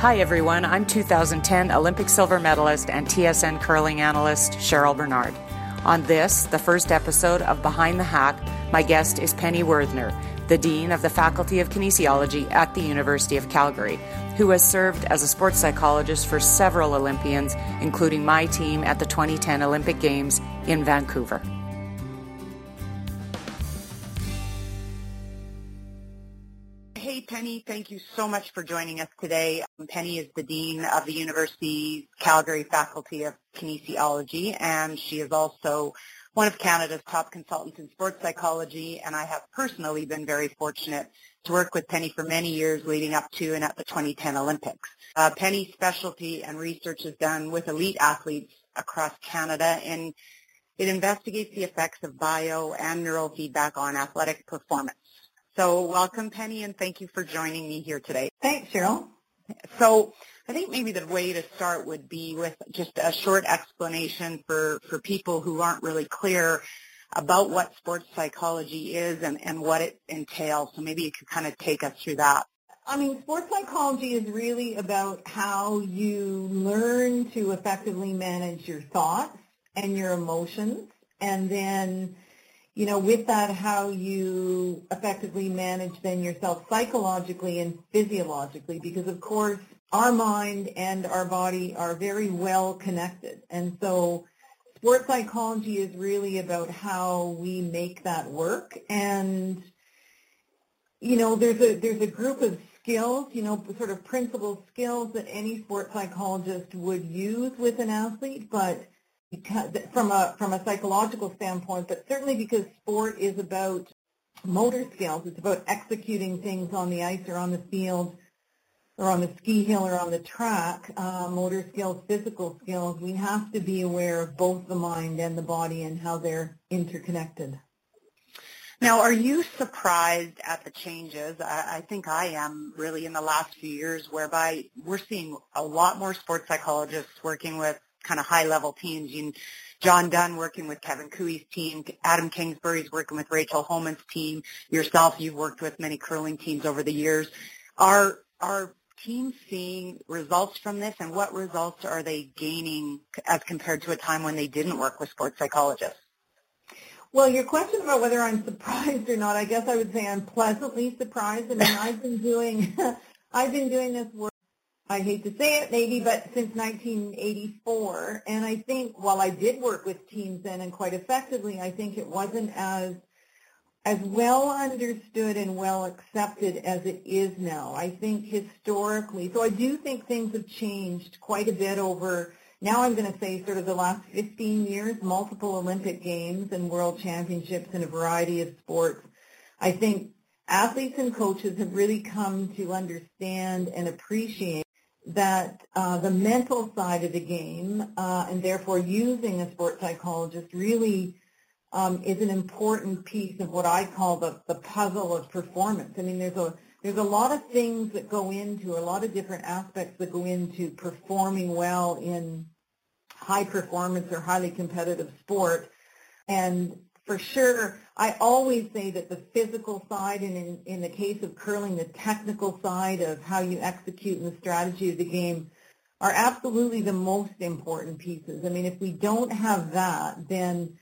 Hi, everyone. I'm 2010 Olympic silver medalist and TSN curling analyst Cheryl Bernard. On this, the first episode of Behind the Hack, my guest is Penny Werthner, the Dean of the Faculty of Kinesiology at the University of Calgary, who has served as a sports psychologist for several Olympians, including my team at the 2010 Olympic Games in Vancouver. Penny, thank you so much for joining us today. Penny is the Dean of the University Calgary Faculty of Kinesiology, and she is also one of Canada's top consultants in sports psychology, and I have personally been very fortunate to work with Penny for many years leading up to and at the 2010 Olympics. Uh, Penny's specialty and research is done with elite athletes across Canada, and it investigates the effects of bio and neural feedback on athletic performance. So welcome, Penny, and thank you for joining me here today. Thanks, Cheryl. So I think maybe the way to start would be with just a short explanation for, for people who aren't really clear about what sports psychology is and, and what it entails. So maybe you could kind of take us through that. I mean, sports psychology is really about how you learn to effectively manage your thoughts and your emotions and then you know, with that, how you effectively manage then yourself psychologically and physiologically, because of course our mind and our body are very well connected. And so sports psychology is really about how we make that work. And, you know, there's a, there's a group of skills, you know, sort of principal skills that any sports psychologist would use with an athlete, but because, from a from a psychological standpoint, but certainly because sport is about motor skills. It's about executing things on the ice or on the field or on the ski hill or on the track, uh, motor skills, physical skills, we have to be aware of both the mind and the body and how they're interconnected. Now, are you surprised at the changes? I, I think I am really in the last few years whereby we're seeing a lot more sports psychologists working with kind of high-level teams. You, John Dunn working with Kevin Koe's team, Adam Kingsbury's working with Rachel Homan's team. Yourself, you've worked with many curling teams over the years. Are are teams seeing results from this, and what results are they gaining as compared to a time when they didn't work with sports psychologists? Well, your question about whether I'm surprised or not, I guess I would say I'm pleasantly surprised. I mean, I've been doing, I've been doing this work I hate to say it maybe, but since 1984. And I think while I did work with teams then and quite effectively, I think it wasn't as as well understood and well accepted as it is now. I think historically, so I do think things have changed quite a bit over, now I'm going to say sort of the last 15 years, multiple Olympic Games and World Championships in a variety of sports. I think athletes and coaches have really come to understand and appreciate that uh, the mental side of the game uh, and therefore using a sports psychologist really um, is an important piece of what I call the, the puzzle of performance. I mean, there's a there's a lot of things that go into a lot of different aspects that go into performing well in high performance or highly competitive sport. And for sure, I always say that the physical side and in, in the case of curling, the technical side of how you execute and the strategy of the game are absolutely the most important pieces. I mean, if we don't have that, then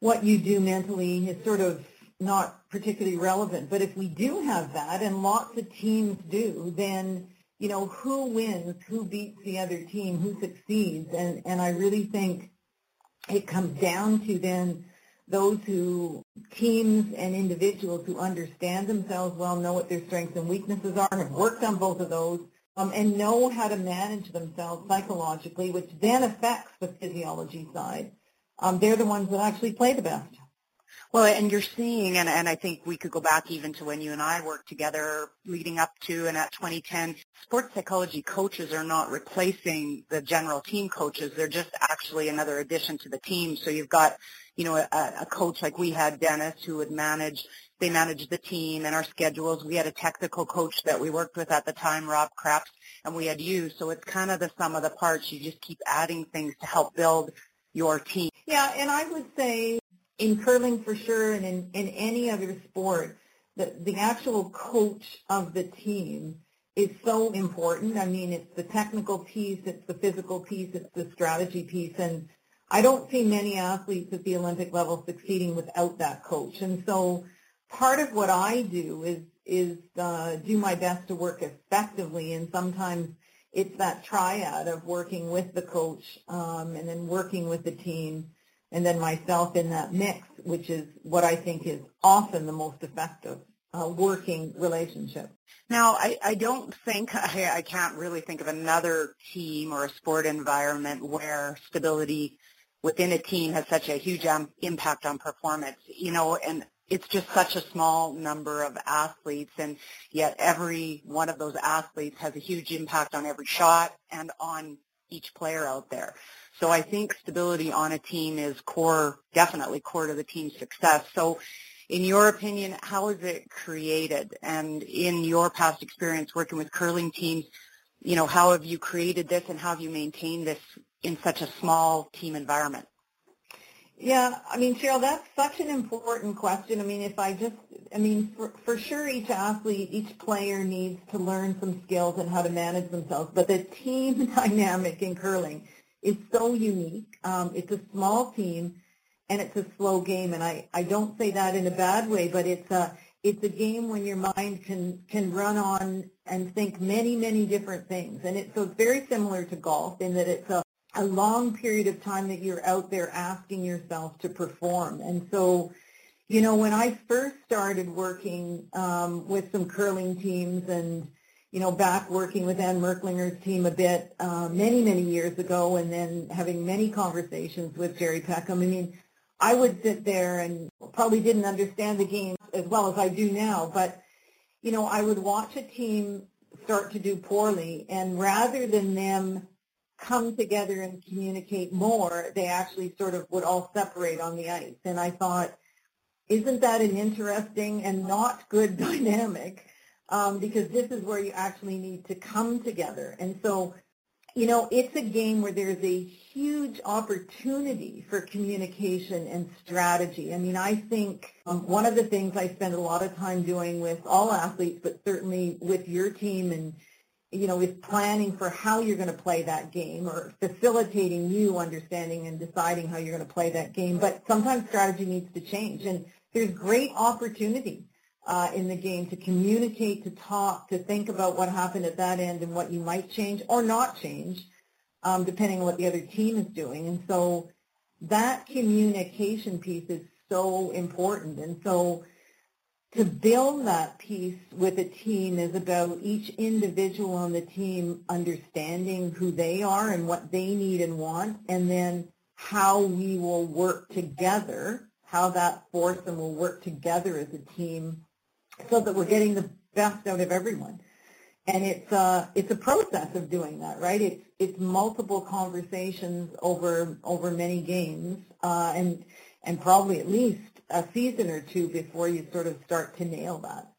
what you do mentally is sort of not particularly relevant. But if we do have that, and lots of teams do, then, you know, who wins, who beats the other team, who succeeds. And, and I really think it comes down to then those who, teams and individuals who understand themselves well, know what their strengths and weaknesses are, and have worked on both of those, um, and know how to manage themselves psychologically, which then affects the physiology side. Um, they're the ones that actually play the best. Well, and you're seeing, and, and I think we could go back even to when you and I worked together leading up to and at 2010, sports psychology coaches are not replacing the general team coaches. They're just actually another addition to the team. So you've got, you know, a, a coach like we had, Dennis, who would manage, they managed the team and our schedules. We had a technical coach that we worked with at the time, Rob Krebs, and we had you. So it's kind of the sum of the parts. You just keep adding things to help build your team. Yeah, and I would say in curling for sure and in, in any other sport, the, the actual coach of the team is so important. I mean, it's the technical piece, it's the physical piece, it's the strategy piece, and I don't see many athletes at the Olympic level succeeding without that coach. And so part of what I do is is uh, do my best to work effectively, and sometimes it's that triad of working with the coach um, and then working with the team and then myself in that mix, which is what I think is often the most effective uh, working relationship. Now, I, I don't think, I, I can't really think of another team or a sport environment where stability within a team has such a huge um, impact on performance. You know, and it's just such a small number of athletes, and yet every one of those athletes has a huge impact on every shot and on each player out there. So I think stability on a team is core, definitely core to the team's success. So in your opinion, how is it created? And in your past experience working with curling teams, you know, how have you created this and how have you maintained this in such a small team environment? Yeah, I mean, Cheryl, that's such an important question. I mean, if I just, I mean, for, for sure each athlete, each player needs to learn some skills and how to manage themselves, but the team dynamic in curling is so unique. Um, it's a small team and it's a slow game. And I, I don't say that in a bad way, but it's a, it's a game when your mind can, can run on and think many, many different things. And it's, so it's very similar to golf in that it's a, a long period of time that you're out there asking yourself to perform. And so, you know, when I first started working um, with some curling teams and, you know, back working with Anne Merklinger's team a bit uh, many, many years ago and then having many conversations with Jerry Peckham, I mean, I would sit there and probably didn't understand the game as well as I do now, but you know, I would watch a team start to do poorly and rather than them come together and communicate more, they actually sort of would all separate on the ice. And I thought, isn't that an interesting and not good dynamic? Um, because this is where you actually need to come together. And so you know, it's a game where there's a huge opportunity for communication and strategy. I mean, I think um, one of the things I spend a lot of time doing with all athletes, but certainly with your team and, you know, is planning for how you're going to play that game or facilitating you understanding and deciding how you're going to play that game. But sometimes strategy needs to change. And there's great opportunity uh, in the game to communicate, to talk, to think about what happened at that end and what you might change or not change, um, depending on what the other team is doing. And so that communication piece is so important. And so to build that piece with a team is about each individual on the team understanding who they are and what they need and want, and then how we will work together, how that foursome will work together as a team so that we're getting the best out of everyone. And it's a, it's a process of doing that, right? It's, it's multiple conversations over, over many games, uh, and, and probably at least a season or two before you sort of start to nail that.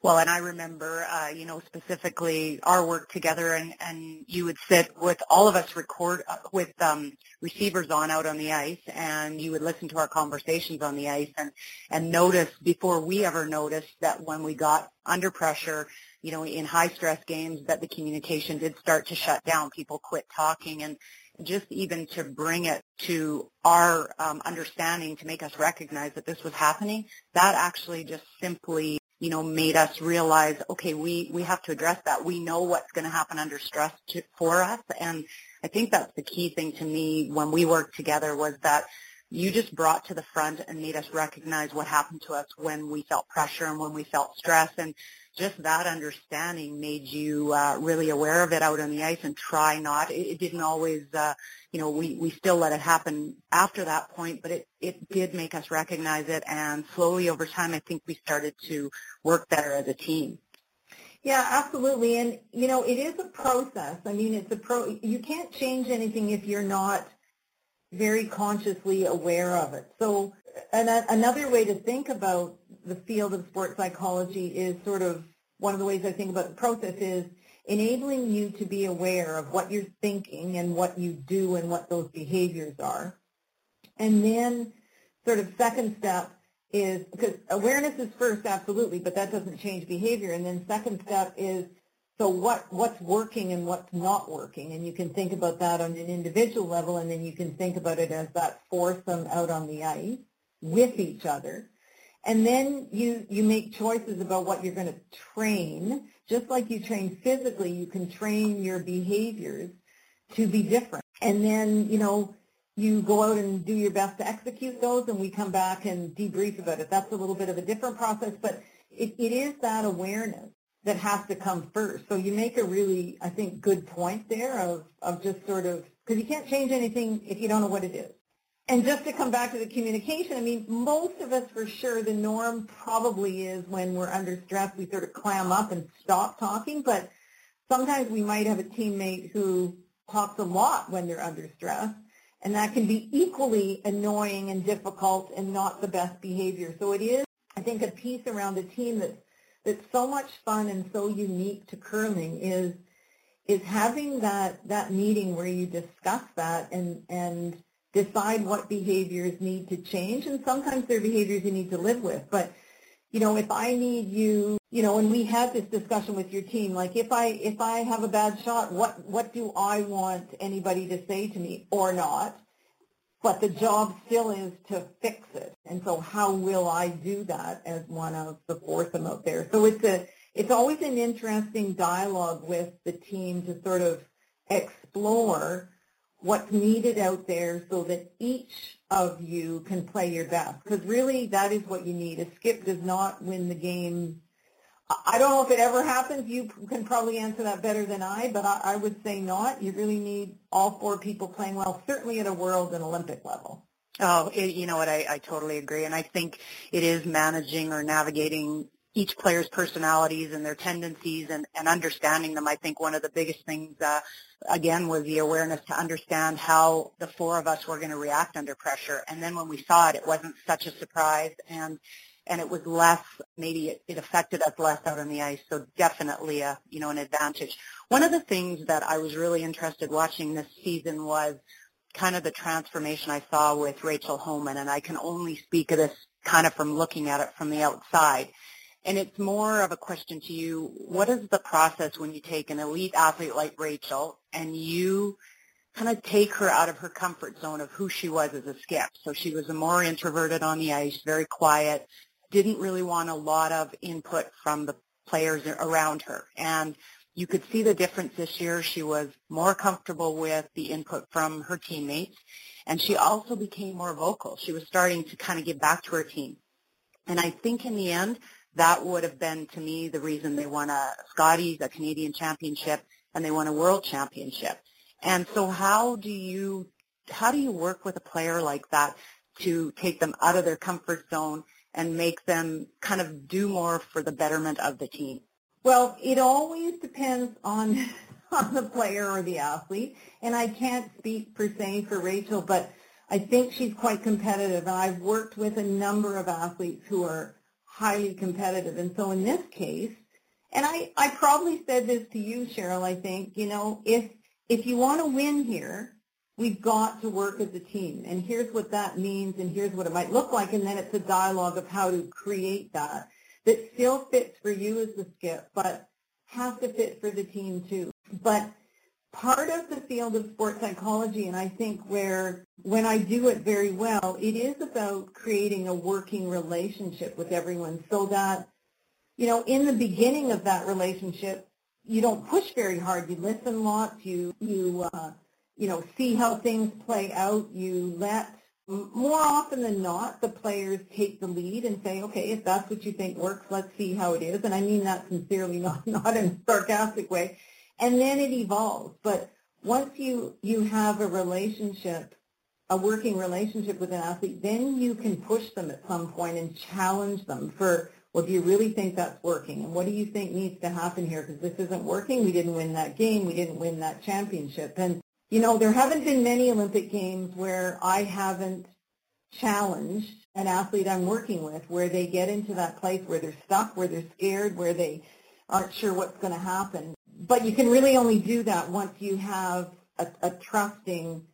Well, and I remember, uh, you know, specifically our work together, and and you would sit with all of us record uh, with um, receivers on out on the ice, and you would listen to our conversations on the ice, and and notice before we ever noticed that when we got under pressure, you know, in high stress games, that the communication did start to shut down. People quit talking, and just even to bring it to our um, understanding to make us recognize that this was happening, that actually just simply you know, made us realize, okay, we, we have to address that. We know what's going to happen under stress to, for us. And I think that's the key thing to me when we worked together was that you just brought to the front and made us recognize what happened to us when we felt pressure and when we felt stress. And just that understanding made you uh, really aware of it out on the ice and try not. It, it didn't always, uh, you know, we, we still let it happen after that point, but it, it did make us recognize it. And slowly over time, I think we started to work better as a team. Yeah, absolutely. And, you know, it is a process. I mean, it's a pro, you can't change anything if you're not very consciously aware of it. So and another way to think about the field of sports psychology is sort of one of the ways I think about the process is enabling you to be aware of what you're thinking and what you do and what those behaviors are. And then sort of second step is, because awareness is first, absolutely, but that doesn't change behavior. And then second step is So what, what's working and what's not working? And you can think about that on an individual level and then you can think about it as that foursome out on the ice with each other. And then you, you make choices about what you're going to train. Just like you train physically, you can train your behaviors to be different. And then, you know, you go out and do your best to execute those and we come back and debrief about it. That's a little bit of a different process, but it, it is that awareness that has to come first. So you make a really, I think, good point there of, of just sort of, because you can't change anything if you don't know what it is. And just to come back to the communication, I mean, most of us for sure, the norm probably is when we're under stress, we sort of clam up and stop talking, but sometimes we might have a teammate who talks a lot when they're under stress, and that can be equally annoying and difficult and not the best behavior. So it is, I think, a piece around a team that's, that's so much fun and so unique to curling is is having that, that meeting where you discuss that and, and decide what behaviors need to change. And sometimes they're behaviors you need to live with. But, you know, if I need you, you know, and we had this discussion with your team, like if I, if I have a bad shot, what, what do I want anybody to say to me or not? But the job still is to fix it. And so how will I do that as one of the foursome out there? So it's a, it's always an interesting dialogue with the team to sort of explore what's needed out there so that each of you can play your best. Because really, that is what you need. A skip does not win the game. I don't know if it ever happens. You can probably answer that better than I, but I, I would say not. You really need all four people playing well, certainly at a world and Olympic level. Oh, it, you know what? I, I totally agree, and I think it is managing or navigating each player's personalities and their tendencies and, and understanding them. I think one of the biggest things, uh, again, was the awareness to understand how the four of us were going to react under pressure. And then when we saw it, it wasn't such a surprise and and it was less, maybe it, it affected us less out on the ice. So definitely a, you know, an advantage. One of the things that I was really interested watching this season was kind of the transformation I saw with Rachel Homan and I can only speak of this kind of from looking at it from the outside. And it's more of a question to you, what is the process when you take an elite athlete like Rachel and you kind of take her out of her comfort zone of who she was as a skip? So she was a more introverted on the ice, very quiet, didn't really want a lot of input from the players around her. And you could see the difference this year. She was more comfortable with the input from her teammates. And she also became more vocal. She was starting to kind of give back to her team. And I think in the end, that would have been to me the reason they won a Scotties, a Canadian championship, and they won a world championship. And so how do you how do you work with a player like that to take them out of their comfort zone and make them kind of do more for the betterment of the team? Well, it always depends on on the player or the athlete, and I can't speak per se for Rachel, but I think she's quite competitive, and I've worked with a number of athletes who are highly competitive. And so in this case, and I, I probably said this to you, Cheryl, I think, you know, if, if you want to win here, we've got to work as a team. And here's what that means and here's what it might look like. And then it's a dialogue of how to create that that still fits for you as the skip, but has to fit for the team too. But part of the field of sports psychology, and I think where when I do it very well, it is about creating a working relationship with everyone so that, you know, in the beginning of that relationship, you don't push very hard. You listen lots. You, you, uh, you know, see how things play out. You let, more often than not, the players take the lead and say, okay, if that's what you think works, let's see how it is. And I mean that sincerely, not, not in a sarcastic way and then it evolves. But once you, you have a relationship, a working relationship with an athlete, then you can push them at some point and challenge them for, well, do you really think that's working? And what do you think needs to happen here? Because this isn't working. We didn't win that game. We didn't win that championship. And, you know, there haven't been many Olympic Games where I haven't challenged an athlete I'm working with where they get into that place where they're stuck, where they're scared, where they aren't sure what's going to happen but you can really only do that once you have a, a trusting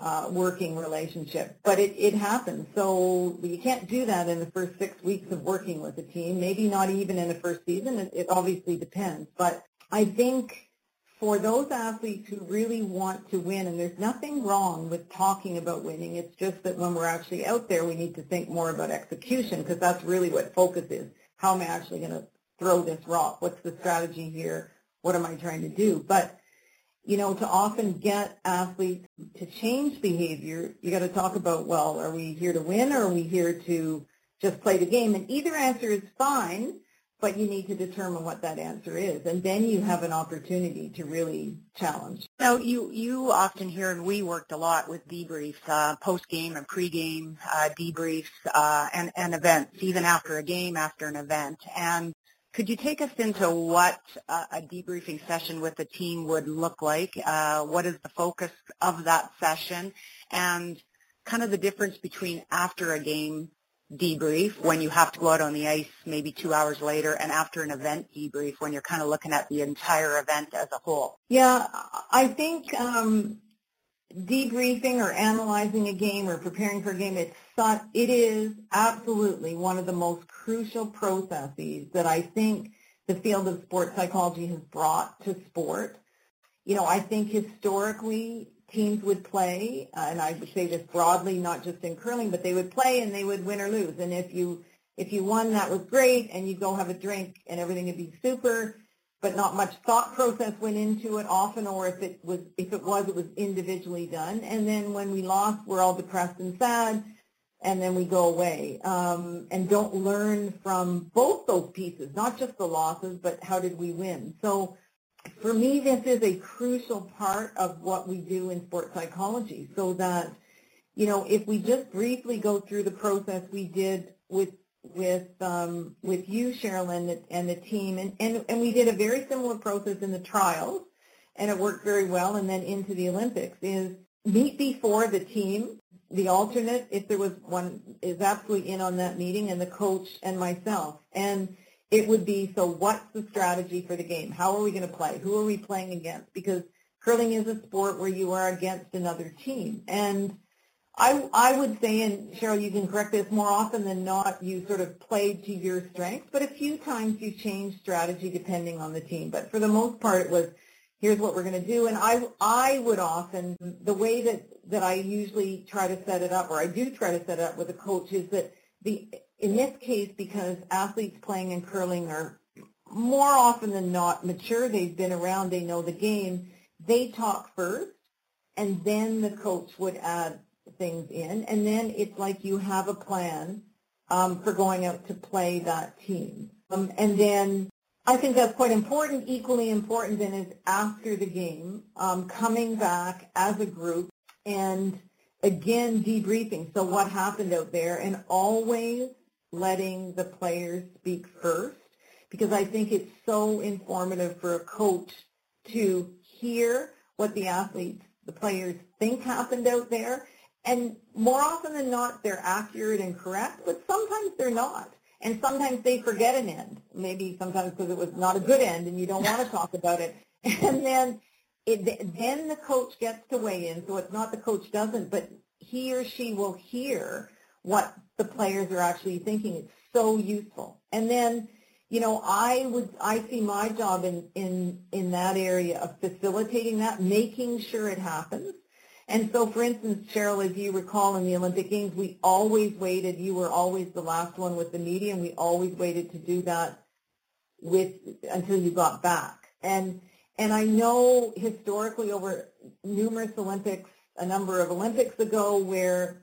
uh, working relationship. But it, it happens. So you can't do that in the first six weeks of working with a team, maybe not even in the first season. It, it obviously depends. But I think for those athletes who really want to win, and there's nothing wrong with talking about winning, it's just that when we're actually out there, we need to think more about execution because that's really what focus is. How am I actually going to throw this rock? What's the strategy here? What am I trying to do? But, you know, to often get athletes to change behavior, you got to talk about, well, are we here to win or are we here to just play the game? And either answer is fine, but you need to determine what that answer is, and then you have an opportunity to really challenge. Now, you you often hear, and we worked a lot with debriefs, uh, post game and pre game uh, debriefs, uh, and and events, even after a game, after an event. And could you take us into what uh, a debriefing session with the team would look like? Uh, what is the focus of that session, and kind of the difference between after a game debrief when you have to go out on the ice maybe two hours later and after an event debrief when you're kind of looking at the entire event as a whole? Yeah, I think um, debriefing or analyzing a game or preparing for a game, it's it is absolutely one of the most crucial processes that I think the field of sports psychology has brought to sport. You know, I think historically teams would play, uh, and I would say this broadly, not just in curling, but they would play and they would win or lose. And if you if you won, that was great, and you go have a drink and everything would be super. But not much thought process went into it often, or if it was if it was, it was individually done. And then when we lost, we're all depressed and sad, and then we go away um, and don't learn from both those pieces, not just the losses, but how did we win. So for me, this is a crucial part of what we do in sports psychology so that, you know, if we just briefly go through the process we did with with um, with you, the, and the team, and, and, and we did a very similar process in the trials, and it worked very well, and then into the Olympics, is meet before the team, the alternate, if there was one, is absolutely in on that meeting, and the coach and myself. And it would be, so what's the strategy for the game? How are we going to play? Who are we playing against? Because curling is a sport where you are against another team. And I, I would say, and Cheryl, you can correct this, more often than not, you sort of played to your strengths, but a few times you changed strategy depending on the team. But for the most part, it was, here's what we're going to do. And I, I would often, the way that, that I usually try to set it up, or I do try to set it up with a coach, is that the in this case, because athletes playing in curling are more often than not mature, they've been around, they know the game, they talk first, and then the coach would add things in, and then it's like you have a plan um, for going out to play that team. Um, and then I think that's quite important. Equally important then is after the game, um, coming back as a group and again debriefing. So what happened out there, and always letting the players speak first because I think it's so informative for a coach to hear what the athletes, the players think happened out there. And more often than not, they're accurate and correct, but sometimes they're not. And sometimes they forget an end, maybe sometimes because it was not a good end and you don't want to talk about it. And then it, then the coach gets to weigh in, so it's not the coach doesn't, but he or she will hear what the players are actually thinking. It's so useful. And then, you know, I would I see my job in in in that area of facilitating that, making sure it happens. And so, for instance, Cheryl, as you recall in the Olympic Games, we always waited. You were always the last one with the media, and we always waited to do that with until you got back. And and I know historically over numerous Olympics, a number of Olympics ago, where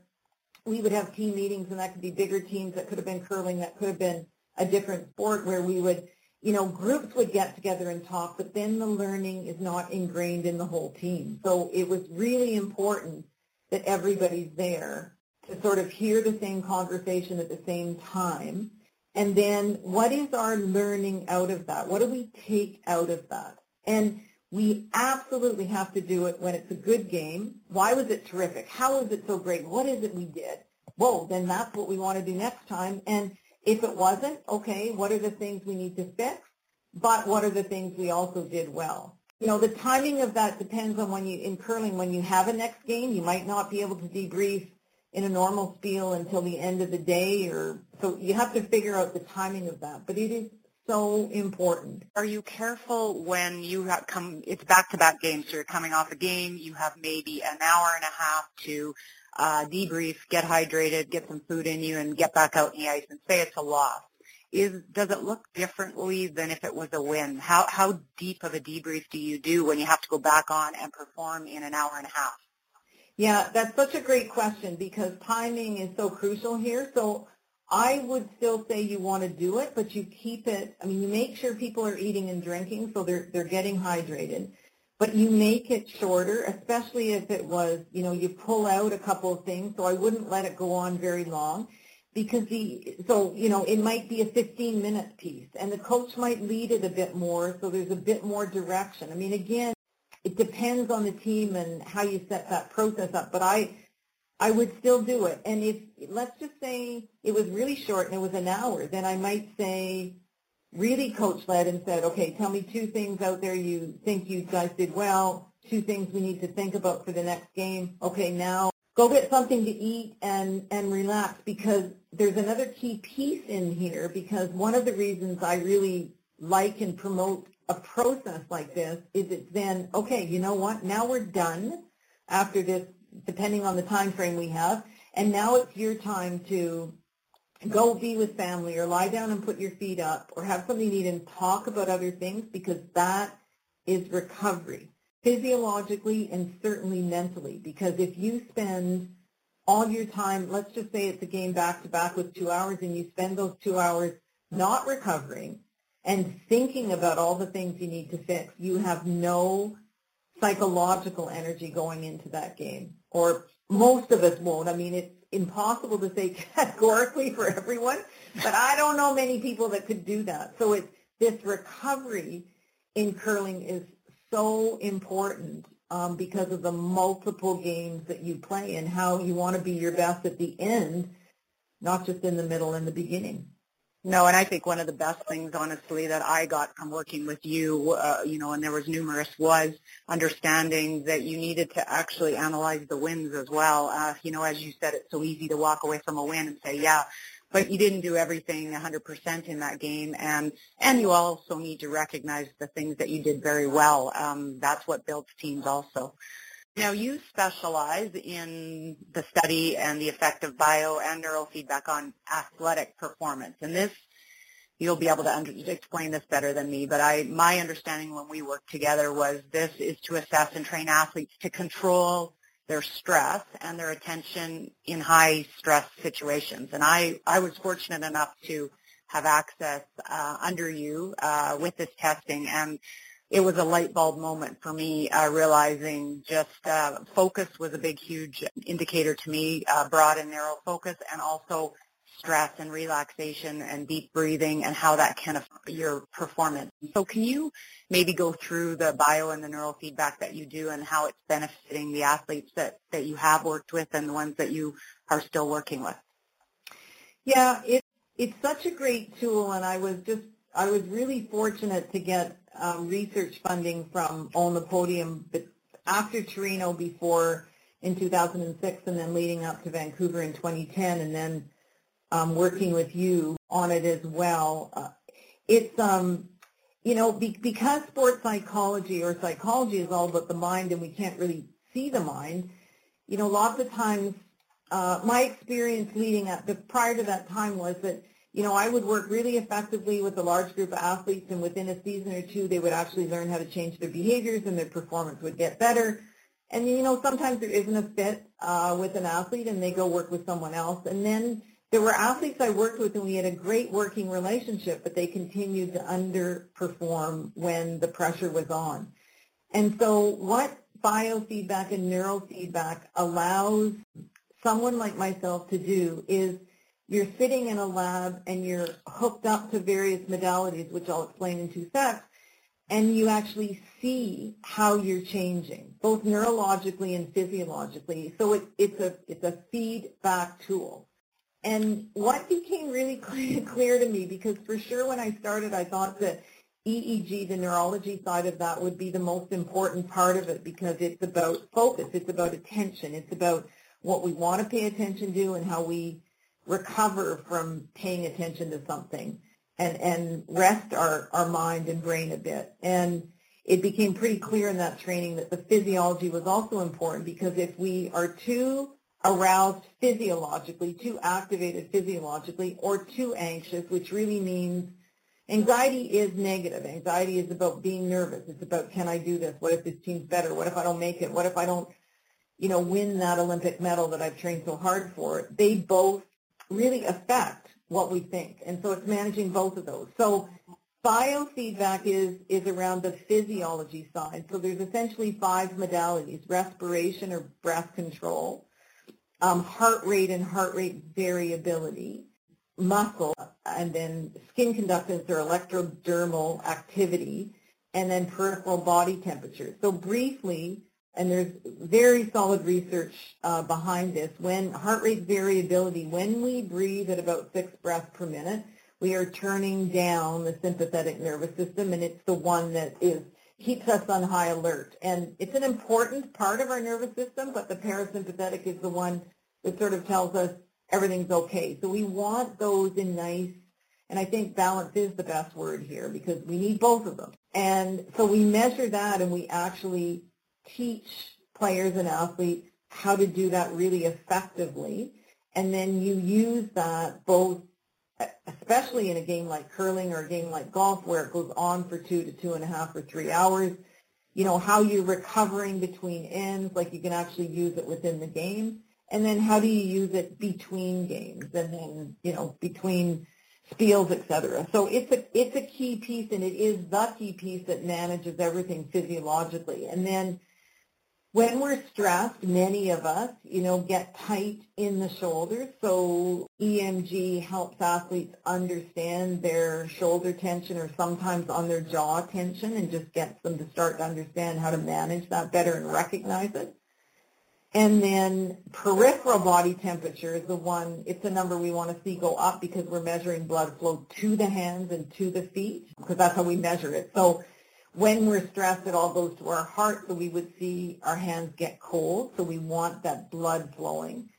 we would have team meetings, and that could be bigger teams. That could have been curling. That could have been a different sport where we would, you know, groups would get together and talk, but then the learning is not ingrained in the whole team. So it was really important that everybody's there to sort of hear the same conversation at the same time. And then what is our learning out of that? What do we take out of that? And we absolutely have to do it when it's a good game. Why was it terrific? How was it so great? What is it we did? Whoa, then that's what we want to do next time. And if it wasn't, okay, what are the things we need to fix? But what are the things we also did well? You know, the timing of that depends on when you, in curling, when you have a next game, you might not be able to debrief in a normal spiel until the end of the day or, so you have to figure out the timing of that. But it is so important. Are you careful when you come, it's back-to-back games, so you're coming off a game, you have maybe an hour and a half to uh, debrief, get hydrated, get some food in you, and get back out in the ice and say it's a loss. Is, does it look differently than if it was a win? How, how deep of a debrief do you do when you have to go back on and perform in an hour and a half? Yeah, that's such a great question because timing is so crucial here. So I would still say you want to do it, but you keep it, I mean, you make sure people are eating and drinking so they're, they're getting hydrated, but you make it shorter, especially if it was, you know, you pull out a couple of things. So I wouldn't let it go on very long because the, so, you know, it might be a 15 minute piece and the coach might lead it a bit more so there's a bit more direction. I mean, again, it depends on the team and how you set that process up. But I, I would still do it. And if let's just say it was really short and it was an hour, then I might say really coach led and said, okay, tell me two things out there you think you guys did well, two things we need to think about for the next game. Okay, now go get something to eat and, and relax because there's another key piece in here because one of the reasons I really like and promote a process like this is it's then, okay, you know what, now we're done after this, depending on the time frame we have, and now it's your time to go be with family or lie down and put your feet up or have something to eat and talk about other things because that is recovery physiologically and certainly mentally because if you spend all your time, let's just say it's a game back to back with two hours and you spend those two hours not recovering, and thinking about all the things you need to fix, you have no psychological energy going into that game. Or most of us won't. I mean, it's impossible to say categorically for everyone, but I don't know many people that could do that. So it's this recovery in curling is so important um, because of the multiple games that you play and how you want to be your best at the end, not just in the middle and the beginning. No, and I think one of the best things, honestly, that I got from working with you, uh, you know, and there was numerous, was understanding that you needed to actually analyze the wins as well. Uh, you know, as you said, it's so easy to walk away from a win and say, yeah, but you didn't do everything 100% in that game, and and you also need to recognize the things that you did very well. Um, that's what builds teams, also. Now, you specialize in the study and the effect of bio and neurofeedback on athletic performance. And this, you'll be able to under, explain this better than me, but I, my understanding when we worked together was this is to assess and train athletes to control their stress and their attention in high stress situations. And I, I was fortunate enough to have access uh, under you uh, with this testing and it was a light bulb moment for me, uh, realizing just uh, focus was a big, huge indicator to me, uh, broad and narrow focus, and also stress and relaxation and deep breathing and how that can affect your performance. So can you maybe go through the bio and the neurofeedback that you do and how it's benefiting the athletes that, that you have worked with and the ones that you are still working with? Yeah, it, it's such a great tool and I was just, I was really fortunate to get um, research funding from Own the Podium after Torino before in 2006 and then leading up to Vancouver in 2010 and then um, working with you on it as well. Uh, it's, um, you know, be, because sports psychology or psychology is all about the mind and we can't really see the mind, you know, lots of times uh, my experience leading up, but prior to that time was that you know, I would work really effectively with a large group of athletes and within a season or two they would actually learn how to change their behaviors and their performance would get better. And, you know, sometimes there isn't a fit uh, with an athlete and they go work with someone else. And then there were athletes I worked with and we had a great working relationship, but they continued to underperform when the pressure was on. And so what biofeedback and neurofeedback allows someone like myself to do is you're sitting in a lab and you're hooked up to various modalities, which I'll explain in two steps, and you actually see how you're changing, both neurologically and physiologically. So it, it's a it's a feedback tool. And what became really clear, clear to me, because for sure when I started, I thought that EEG, the neurology side of that, would be the most important part of it because it's about focus, it's about attention, it's about what we want to pay attention to and how we recover from paying attention to something. and, and rest our, our mind and brain a bit. And it became pretty clear in that training that the physiology was also important because if we are too aroused physiologically, too activated physiologically, or too anxious, which really means anxiety is negative. Anxiety is about being nervous. It's about can I do this? What if this team's better? What if I don't make it? What if I don't, you know, win that Olympic medal that I've trained so hard for? They both really affect what we think. And so it's managing both of those. So biofeedback is, is around the physiology side. So there's essentially five modalities, respiration or breath control, um, heart rate and heart rate variability, muscle, and then skin conductance or electrodermal activity, and then peripheral body temperature. So briefly, and there's very solid research uh, behind this, when heart rate variability, when we breathe at about six breaths per minute, we are turning down the sympathetic nervous system, and it's the one that is keeps us on high alert. And it's an important part of our nervous system, but the parasympathetic is the one that sort of tells us everything's okay. So we want those in nice, and I think balance is the best word here because we need both of them. And so we measure that and we actually teach players and athletes how to do that really effectively. And then you use that both, especially in a game like curling or a game like golf where it goes on for two to two and a half or three hours, you know, how you're recovering between ends, like you can actually use it within the game. And then how do you use it between games and then, you know, between spiels, et cetera. So it's a, it's a key piece and it is the key piece that manages everything physiologically. And then when we're stressed, many of us, you know, get tight in the shoulders. So EMG helps athletes understand their shoulder tension or sometimes on their jaw tension and just gets them to start to understand how to manage that better and recognize it. And then peripheral body temperature is the one, it's the number we want to see go up because we're measuring blood flow to the hands and to the feet because that's how we measure it. So when we're stressed, it all goes to our heart, so we would see our hands get cold, so we want that blood flowing.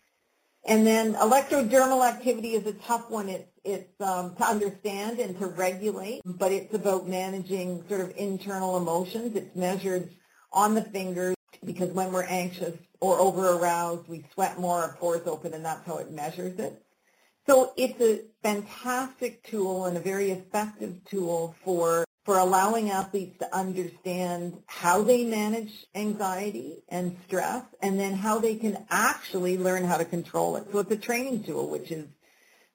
And then electrodermal activity is a tough one. It's, it's um, to understand and to regulate, but it's about managing sort of internal emotions. It's measured on the fingers because when we're anxious or over-aroused, we sweat more, our pores open, and that's how it measures it. So it's a fantastic tool and a very effective tool for for allowing athletes to understand how they manage anxiety and stress and then how they can actually learn how to control it. So it's a training tool, which is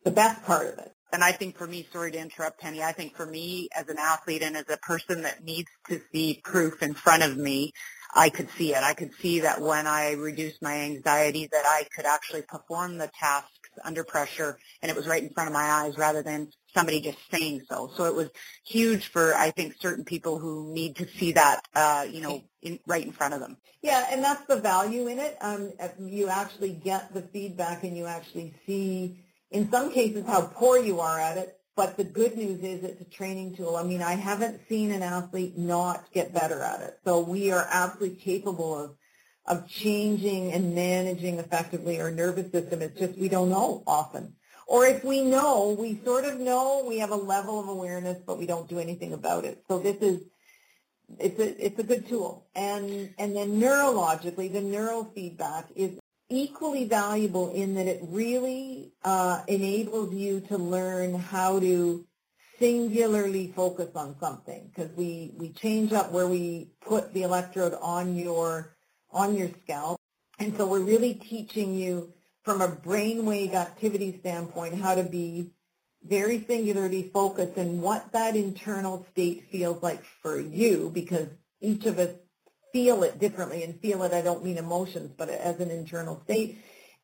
the best part of it. And I think for me, sorry to interrupt, Penny, I think for me as an athlete and as a person that needs to see proof in front of me, I could see it. I could see that when I reduced my anxiety that I could actually perform the tasks under pressure and it was right in front of my eyes rather than somebody just saying so. So it was huge for I think certain people who need to see that uh, you know in, right in front of them. Yeah, and that's the value in it. Um, you actually get the feedback and you actually see in some cases how poor you are at it. But the good news is it's a training tool. I mean, I haven't seen an athlete not get better at it. So we are absolutely capable of of changing and managing effectively our nervous system. It's just we don't know often. Or if we know, we sort of know, we have a level of awareness, but we don't do anything about it. So this is, it's a, it's a good tool. And, and then neurologically, the neurofeedback is equally valuable in that it really uh, enables you to learn how to singularly focus on something because we, we change up where we put the electrode on your on your scalp. And so we're really teaching you from a brainwave activity standpoint how to be very singularly focused and what that internal state feels like for you because each of us feel it differently and feel it, I don't mean emotions, but as an internal state.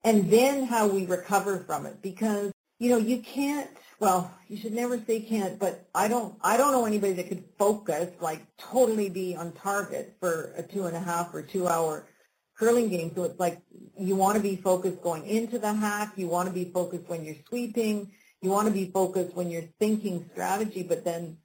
And then how we recover from it because, you know, you can't, well, you should never say can't, but I don't, I don't know anybody that could focus, like totally be on target for a two and a half or two hour curling game. So it's like you want to be focused going into the hack. You want to be focused when you're sweeping. You want to be focused when you're thinking strategy. But then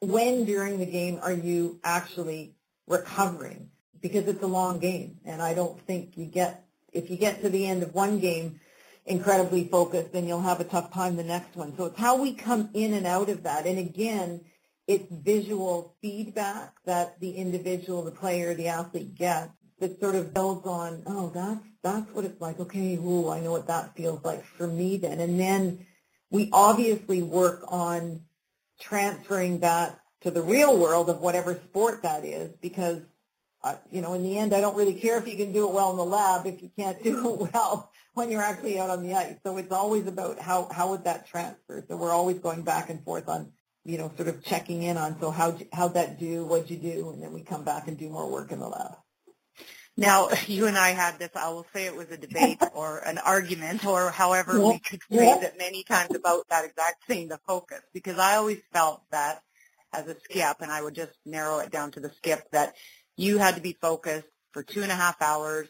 when during the game are you actually recovering? Because it's a long game. And I don't think you get, if you get to the end of one game, incredibly focused, then you'll have a tough time the next one. So it's how we come in and out of that. And again, it's visual feedback that the individual, the player, the athlete gets that sort of builds on, oh, that's, that's what it's like. Okay, ooh, I know what that feels like for me then. And then we obviously work on transferring that to the real world of whatever sport that is because uh, you know, in the end, I don't really care if you can do it well in the lab if you can't do it well when you're actually out on the ice. So it's always about how how would that transfer. So we're always going back and forth on, you know, sort of checking in on so how how'd that do, what'd you do, and then we come back and do more work in the lab. Now, you and I had this, I will say it was a debate or an argument or however yeah. we could phrase yeah. it many times about that exact thing, the focus, because I always felt that as a skip, and I would just narrow it down to the skip, that you had to be focused for two and a half hours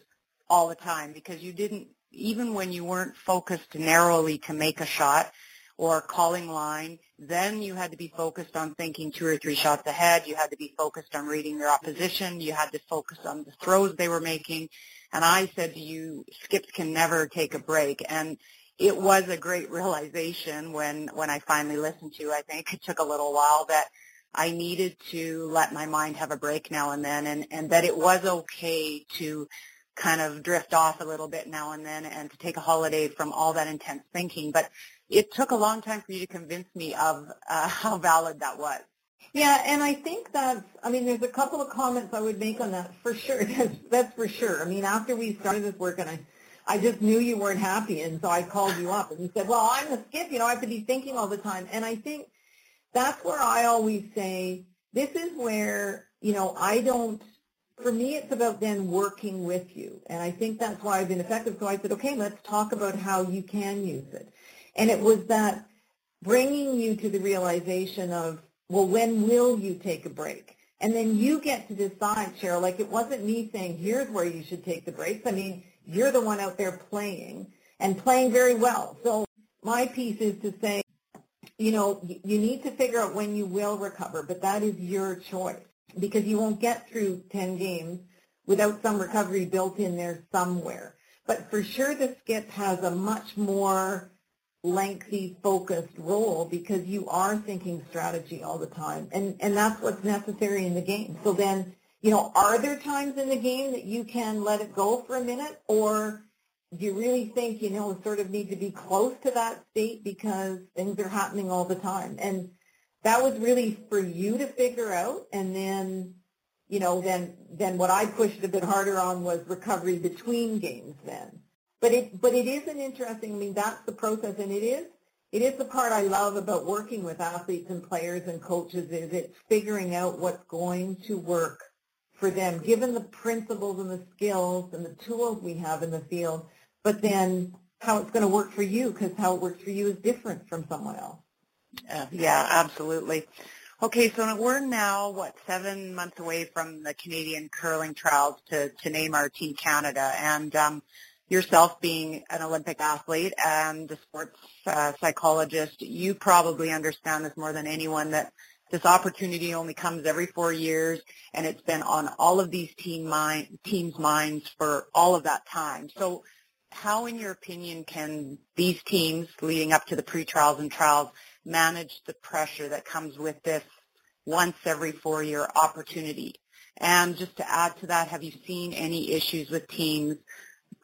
all the time because you didn't, even when you weren't focused narrowly to make a shot or calling line, then you had to be focused on thinking two or three shots ahead. You had to be focused on reading your opposition. You had to focus on the throws they were making. And I said to you, skips can never take a break. And it was a great realization when, when I finally listened to. I think it took a little while that I needed to let my mind have a break now and then and, and that it was okay to kind of drift off a little bit now and then and to take a holiday from all that intense thinking. But it took a long time for you to convince me of uh, how valid that was. Yeah, and I think that's, I mean, there's a couple of comments I would make on that for sure. That's, that's for sure. I mean, after we started this work and I, I just knew you weren't happy and so I called you up and you said, well, I'm the skip, you know, I have to be thinking all the time. And I think that's where I always say, this is where, you know, I don't, for me, it's about then working with you. And I think that's why I've been effective. So I said, okay, let's talk about how you can use it. And it was that bringing you to the realization of, well, when will you take a break? And then you get to decide, Cheryl, like it wasn't me saying, here's where you should take the breaks. I mean, you're the one out there playing and playing very well. So my piece is to say, you know, you need to figure out when you will recover, but that is your choice because you won't get through 10 games without some recovery built in there somewhere. But for sure the skip has a much more lengthy focused role because you are thinking strategy all the time and and that's what's necessary in the game so then you know are there times in the game that you can let it go for a minute or do you really think, you know, sort of need to be close to that state because things are happening all the time? And that was really for you to figure out. And then, you know, then, then what I pushed a bit harder on was recovery between games then. But it, but it is an interesting, I mean, that's the process and it is, it is the part I love about working with athletes and players and coaches is it's figuring out what's going to work for them, given the principles and the skills and the tools we have in the field but then how it's going to work for you because how it works for you is different from someone else. Uh, yeah, absolutely. Okay, so we're now, what, seven months away from the Canadian curling trials to, to name our Team Canada. And um, yourself being an Olympic athlete and a sports uh, psychologist, you probably understand this more than anyone that this opportunity only comes every four years, and it's been on all of these team mind, teams' minds for all of that time. So how, in your opinion, can these teams leading up to the pre-trials and trials manage the pressure that comes with this once every four-year opportunity? And just to add to that, have you seen any issues with teams,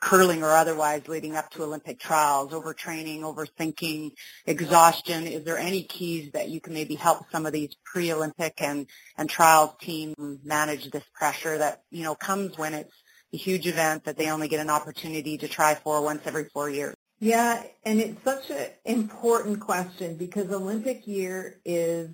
curling or otherwise, leading up to Olympic trials, overtraining, overthinking, exhaustion? Is there any keys that you can maybe help some of these pre-Olympic and, and trials teams manage this pressure that, you know, comes when it's a huge event that they only get an opportunity to try for once every four years. Yeah, and it's such an important question because Olympic year is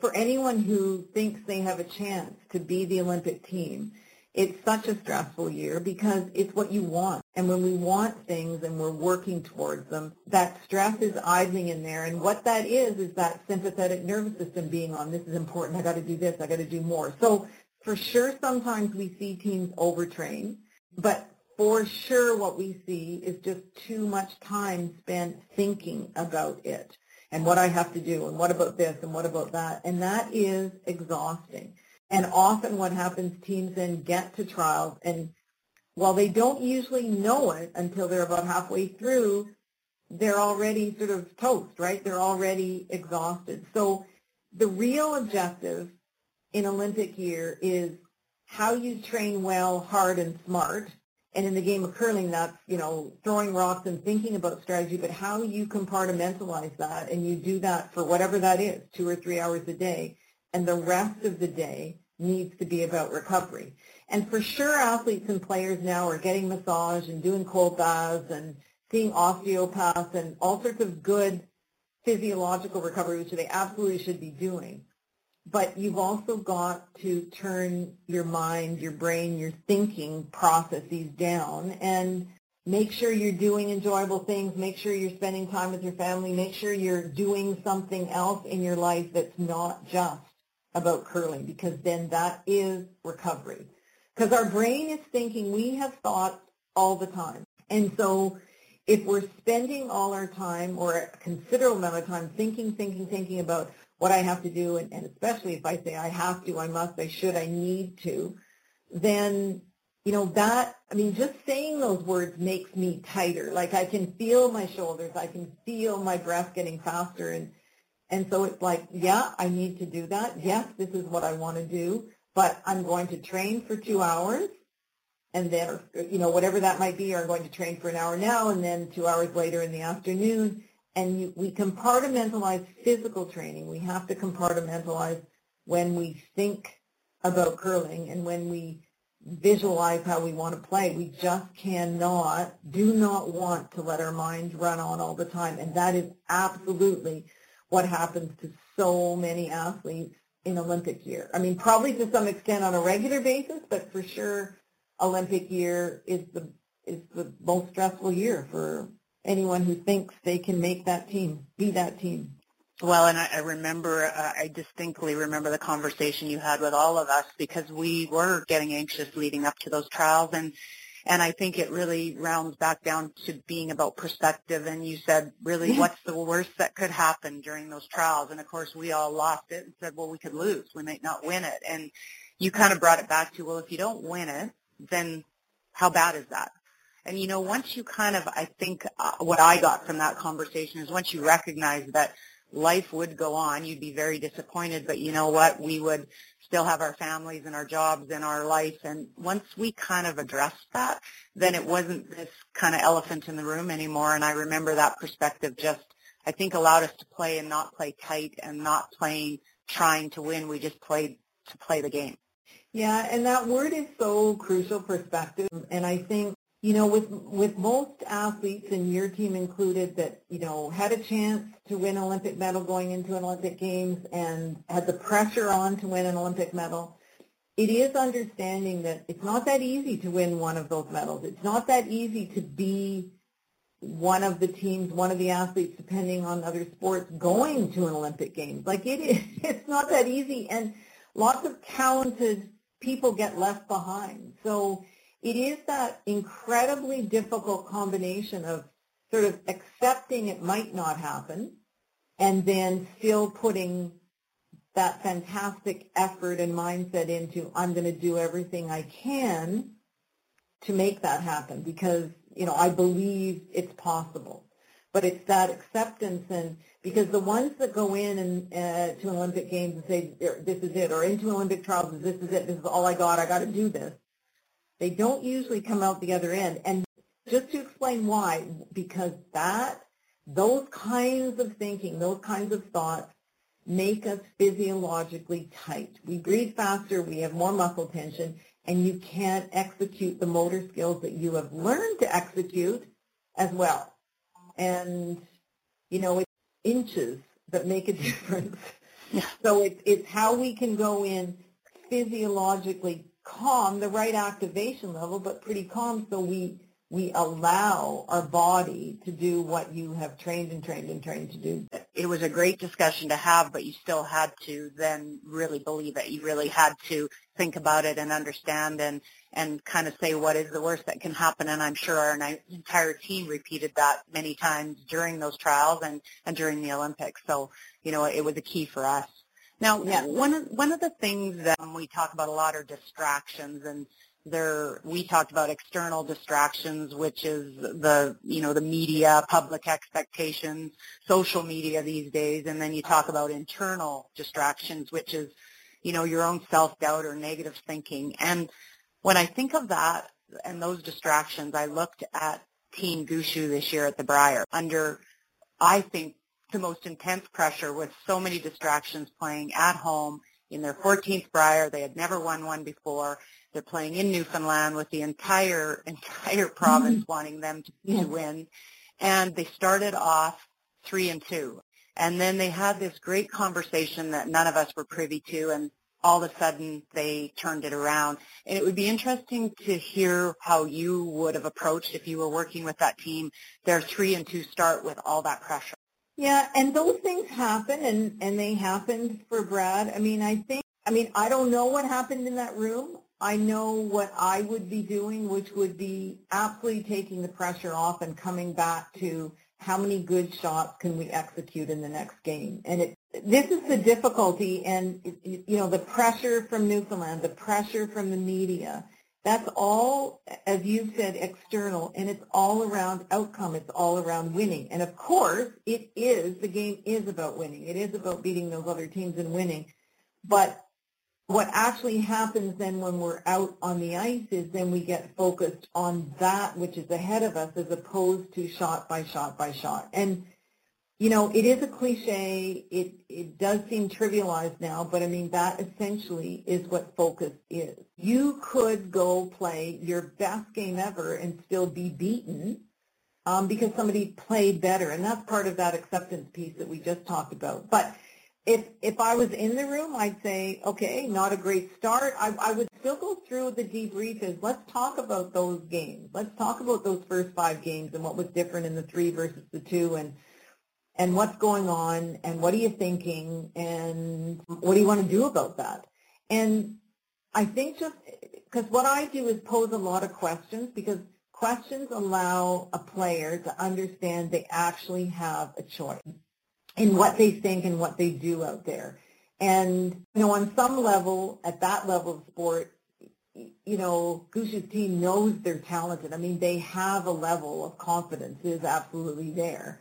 for anyone who thinks they have a chance to be the Olympic team. It's such a stressful year because it's what you want. And when we want things and we're working towards them, that stress is idling in there. And what that is, is that sympathetic nervous system being on, this is important, I got to do this, I got to do more. So for sure, sometimes we see teams overtrain, but for sure what we see is just too much time spent thinking about it and what I have to do and what about this and what about that. And that is exhausting. And often what happens, teams then get to trials and while they don't usually know it until they're about halfway through, they're already sort of toast, right? They're already exhausted. So the real objective in Olympic year is how you train well, hard, and smart. And in the game of curling, that's, you know, throwing rocks and thinking about strategy, but how you compartmentalize that and you do that for whatever that is, two or three hours a day. And the rest of the day needs to be about recovery. And for sure, athletes and players now are getting massage and doing cold baths and seeing osteopaths and all sorts of good physiological recovery, which they absolutely should be doing. But you've also got to turn your mind, your brain, your thinking processes down and make sure you're doing enjoyable things. Make sure you're spending time with your family. Make sure you're doing something else in your life that's not just about curling because then that is recovery. Because our brain is thinking, we have thoughts all the time. And so if we're spending all our time or a considerable amount of time thinking, thinking, thinking about what I have to do, and, and especially if I say I have to, I must, I should, I need to, then, you know, that, I mean, just saying those words makes me tighter. Like I can feel my shoulders, I can feel my breath getting faster. And, and so it's like, yeah, I need to do that. Yes, this is what I want to do but I'm going to train for two hours and then, you know, whatever that might be, I'm going to train for an hour now and then two hours later in the afternoon. And you, we compartmentalize physical training. We have to compartmentalize when we think about curling and when we visualize how we want to play. We just cannot, do not want to let our minds run on all the time. And that is absolutely what happens to so many athletes in Olympic year. I mean, probably to some extent on a regular basis, but for sure, Olympic year is the is the most stressful year for anyone who thinks they can make that team, be that team. Well, and I, I remember, uh, I distinctly remember the conversation you had with all of us because we were getting anxious leading up to those trials, and and I think it really rounds back down to being about perspective. And you said, really, yeah. what's the worst that could happen during those trials? And of course, we all lost it and said, well, we could lose. We might not win it. And you kind of brought it back to, well, if you don't win it, then how bad is that? And you know, once you kind of, I think uh, what I got from that conversation is once you recognize that life would go on, you'd be very disappointed, but you know what? We would still have our families and our jobs and our life. And once we kind of addressed that, then it wasn't this kind of elephant in the room anymore. And I remember that perspective just, I think, allowed us to play and not play tight and not playing trying to win. We just played to play the game. Yeah, and that word is so crucial, perspective. And I think you know, with with most athletes and your team included that, you know, had a chance to win Olympic medal going into an Olympic Games and had the pressure on to win an Olympic medal, it is understanding that it's not that easy to win one of those medals. It's not that easy to be one of the teams, one of the athletes, depending on other sports, going to an Olympic Games. Like it is, it's not that easy, and lots of talented people get left behind. So it is that incredibly difficult combination of sort of accepting it might not happen and then still putting that fantastic effort and mindset into I'm going to do everything I can to make that happen because, you know, I believe it's possible. But it's that acceptance and because the ones that go in and uh, to Olympic Games and say this is it or into Olympic trials this is it this is all I got I got to do this they don't usually come out the other end. And just to explain why, because that, those kinds of thinking, those kinds of thoughts make us physiologically tight. We breathe faster, we have more muscle tension, and you can't execute the motor skills that you have learned to execute as well. And, you know, it's inches that make a difference. Yeah. So it's, it's how we can go in physiologically calm, the right activation level, but pretty calm so we we allow our body to do what you have trained and trained and trained to do. It was a great discussion to have, but you still had to then really believe it. You really had to think about it and understand and, and kind of say what is the worst that can happen. And I'm sure our entire team repeated that many times during those trials and, and during the Olympics. So, you know, it was a key for us. Now, yeah. one of one of the things that um, we talk about a lot are distractions, and there we talked about external distractions, which is the you know the media, public expectations, social media these days, and then you talk about internal distractions, which is you know your own self doubt or negative thinking. And when I think of that and those distractions, I looked at Team Gushue this year at the Brier under I think the most intense pressure with so many distractions playing at home in their 14th Brier. They had never won one before. They're playing in Newfoundland with the entire entire province mm-hmm. wanting them to, to win, and they started off three and two, and then they had this great conversation that none of us were privy to, and all of a sudden they turned it around. And it would be interesting to hear how you would have approached if you were working with that team. Their three and two start with all that pressure. Yeah, and those things happen, and and they happened for Brad. I mean, I think, I mean, I don't know what happened in that room. I know what I would be doing, which would be absolutely taking the pressure off and coming back to how many good shots can we execute in the next game. And it, this is the difficulty, and you know, the pressure from Newfoundland, the pressure from the media that's all, as you said, external, and it's all around outcome. It's all around winning. And of course, it is, the game is about winning. It is about beating those other teams and winning. But what actually happens then when we're out on the ice is then we get focused on that which is ahead of us as opposed to shot by shot by shot. And you know, it is a cliche. It it does seem trivialized now, but I mean that essentially is what focus is. You could go play your best game ever and still be beaten um, because somebody played better, and that's part of that acceptance piece that we just talked about. But if if I was in the room, I'd say, okay, not a great start. I, I would still go through the debriefs. Let's talk about those games. Let's talk about those first five games and what was different in the three versus the two and and what's going on and what are you thinking and what do you want to do about that? And I think just because what I do is pose a lot of questions because questions allow a player to understand they actually have a choice in what they think and what they do out there. And, you know, on some level, at that level of sport, you know, Gushue's team knows they're talented. I mean, they have a level of confidence is absolutely there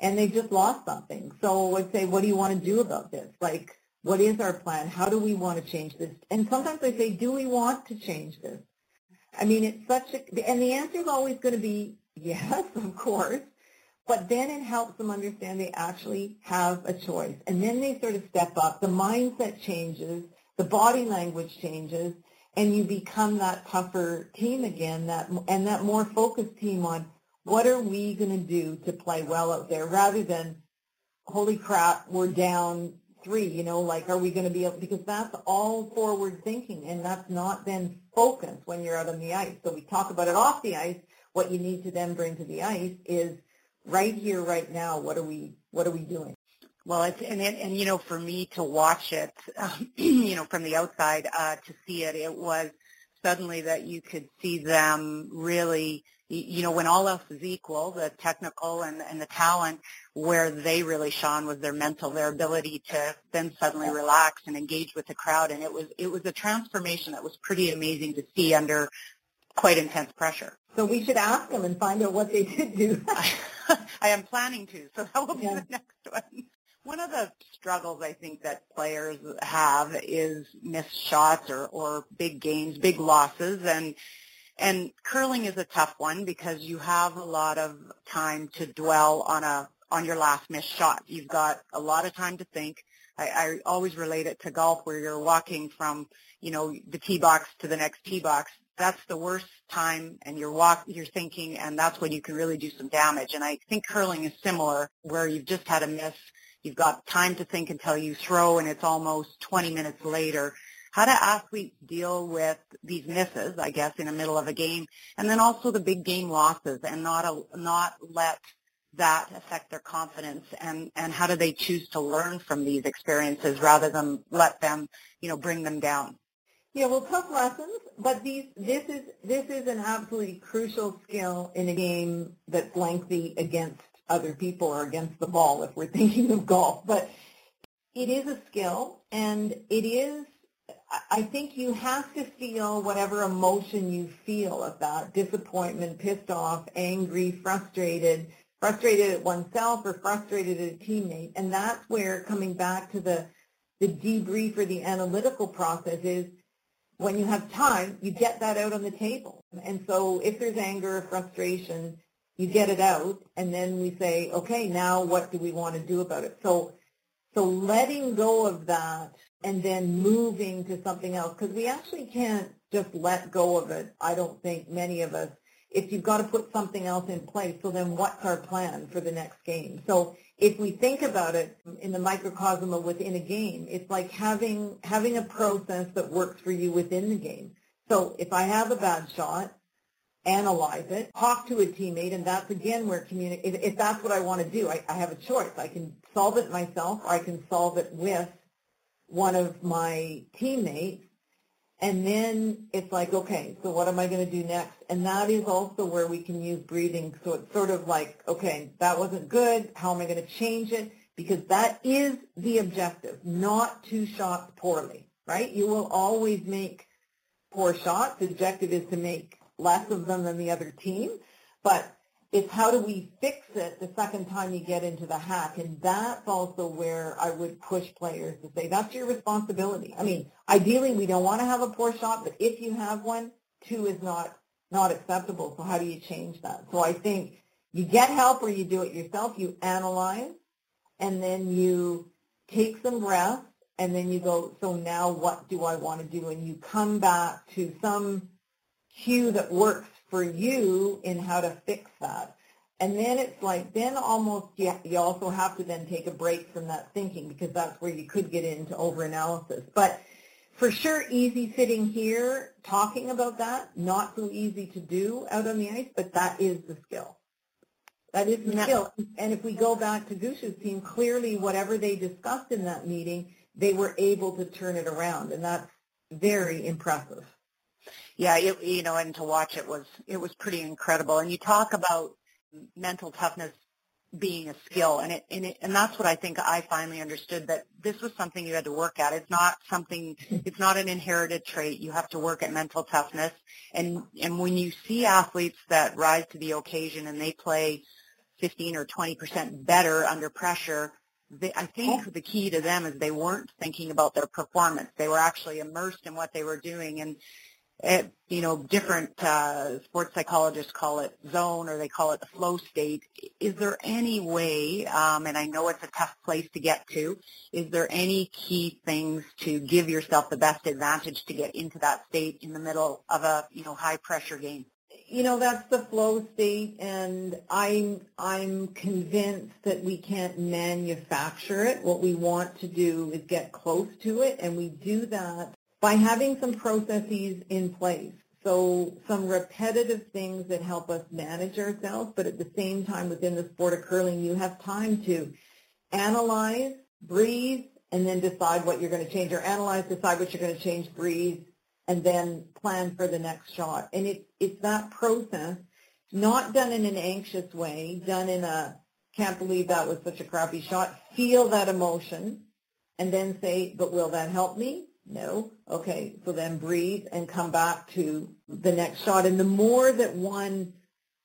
and they just lost something. So I'd say, what do you want to do about this? Like, what is our plan? How do we want to change this? And sometimes I say, do we want to change this? I mean, it's such a, and the answer is always going to be yes, of course. But then it helps them understand they actually have a choice. And then they sort of step up. The mindset changes. The body language changes. And you become that tougher team again, that, and that more focused team on what are we going to do to play well out there rather than, holy crap, we're down three, you know, like are we going to be able, because that's all forward thinking and that's not then focus when you're out on the ice. So we talk about it off the ice. What you need to then bring to the ice is right here, right now, what are we, what are we doing? Well, it's and it, and you know, for me to watch it, um, you know, from the outside uh, to see it, it was suddenly that you could see them really you know, when all else is equal, the technical and, and the talent, where they really shone was their mental, their ability to then suddenly relax and engage with the crowd. And it was, it was a transformation that was pretty amazing to see under quite intense pressure. So we should ask them and find out what they did do. I am planning to, so that will be yeah. the next one. One of the struggles I think that players have is missed shots or, or big games, big losses, and and curling is a tough one because you have a lot of time to dwell on a on your last missed shot. You've got a lot of time to think. I, I always relate it to golf where you're walking from, you know, the tee box to the next tee box. That's the worst time and you're walk you're thinking and that's when you can really do some damage. And I think curling is similar where you've just had a miss. You've got time to think until you throw and it's almost 20 minutes later how do athletes deal with these misses, I guess, in the middle of a game, and then also the big game losses, and not a, not let that affect their confidence, and and how do they choose to learn from these experiences rather than let them, you know, bring them down? Yeah, well, tough lessons, but these this is this is an absolutely crucial skill in a game that's lengthy against other people or against the ball if we're thinking of golf, but it is a skill and it is I think you have to feel whatever emotion you feel that disappointment, pissed off, angry, frustrated, frustrated at oneself or frustrated at a teammate. And that's where coming back to the, the debrief or the analytical process is when you have time, you get that out on the table. And so if there's anger or frustration, you get it out and then we say, okay, now what do we want to do about it? So, so letting go of that and then moving to something else because we actually can't just let go of it. I don't think many of us, if you've got to put something else in place, so then what's our plan for the next game? So if we think about it in the microcosm of within a game, it's like having, having a process that works for you within the game. So if I have a bad shot, analyze it, talk to a teammate, and that's again where community, If, if, that's what I want to do, I, I have a choice. I can solve it myself, or I can solve it with one of my teammates. And then it's like, okay, so what am I going to do next? And that is also where we can use breathing. So it's sort of like, okay, that wasn't good. How am I going to change it? Because that is the objective, not to shot poorly, right? You will always make poor shots. The objective is to make less of them than the other team. But it's how do we fix it the second time you get into the hack. And that's also where I would push players to say, that's your responsibility. I mean, ideally we don't want to have a poor shot, but if you have one, two is not, not acceptable. So how do you change that? So I think you get help or you do it yourself. You analyze and then you take some breath and then you go, so now what do I want to do? And you come back to some cue that works for you in how to fix that. And then it's like, then almost you, you also have to then take a break from that thinking because that's where you could get into overanalysis. But for sure, easy sitting here talking about that, not so easy to do out on the ice, but that is the skill. That is the yeah. skill. And if we go back to Gushue's team, clearly whatever they discussed in that meeting, they were able to turn it around. And that's very impressive yeah, it, you know, and to watch it was it was pretty incredible. And you talk about mental toughness being a skill, and it and it and that's what I think I finally understood that this was something you had to work at. It's not something. It's not an inherited trait. You have to work at mental toughness. And and when you see athletes that rise to the occasion and they play 15 or 20 percent better under pressure, they, I think the key to them is they weren't thinking about their performance. They were actually immersed in what they were doing, and it, you know, different uh, sports psychologists call it zone or they call it the flow state. Is there any way, um, and I know it's a tough place to get to, is there any key things to give yourself the best advantage to get into that state in the middle of a, you know, high pressure game? You know, that's the flow state and I'm, I'm convinced that we can't manufacture it. What we want to do is get close to it and we do that by having some processes in place. So some repetitive things that help us manage ourselves, but at the same time within the sport of curling, you have time to analyze, breathe, and then decide what you're going to change or analyze, decide what you're going to change, breathe, and then plan for the next shot. And it's, it's that process, not done in an anxious way, done in a can't believe that was such a crappy shot. Feel that emotion and then say, but will that help me? No. Okay. So then breathe and come back to the next shot. And the more that one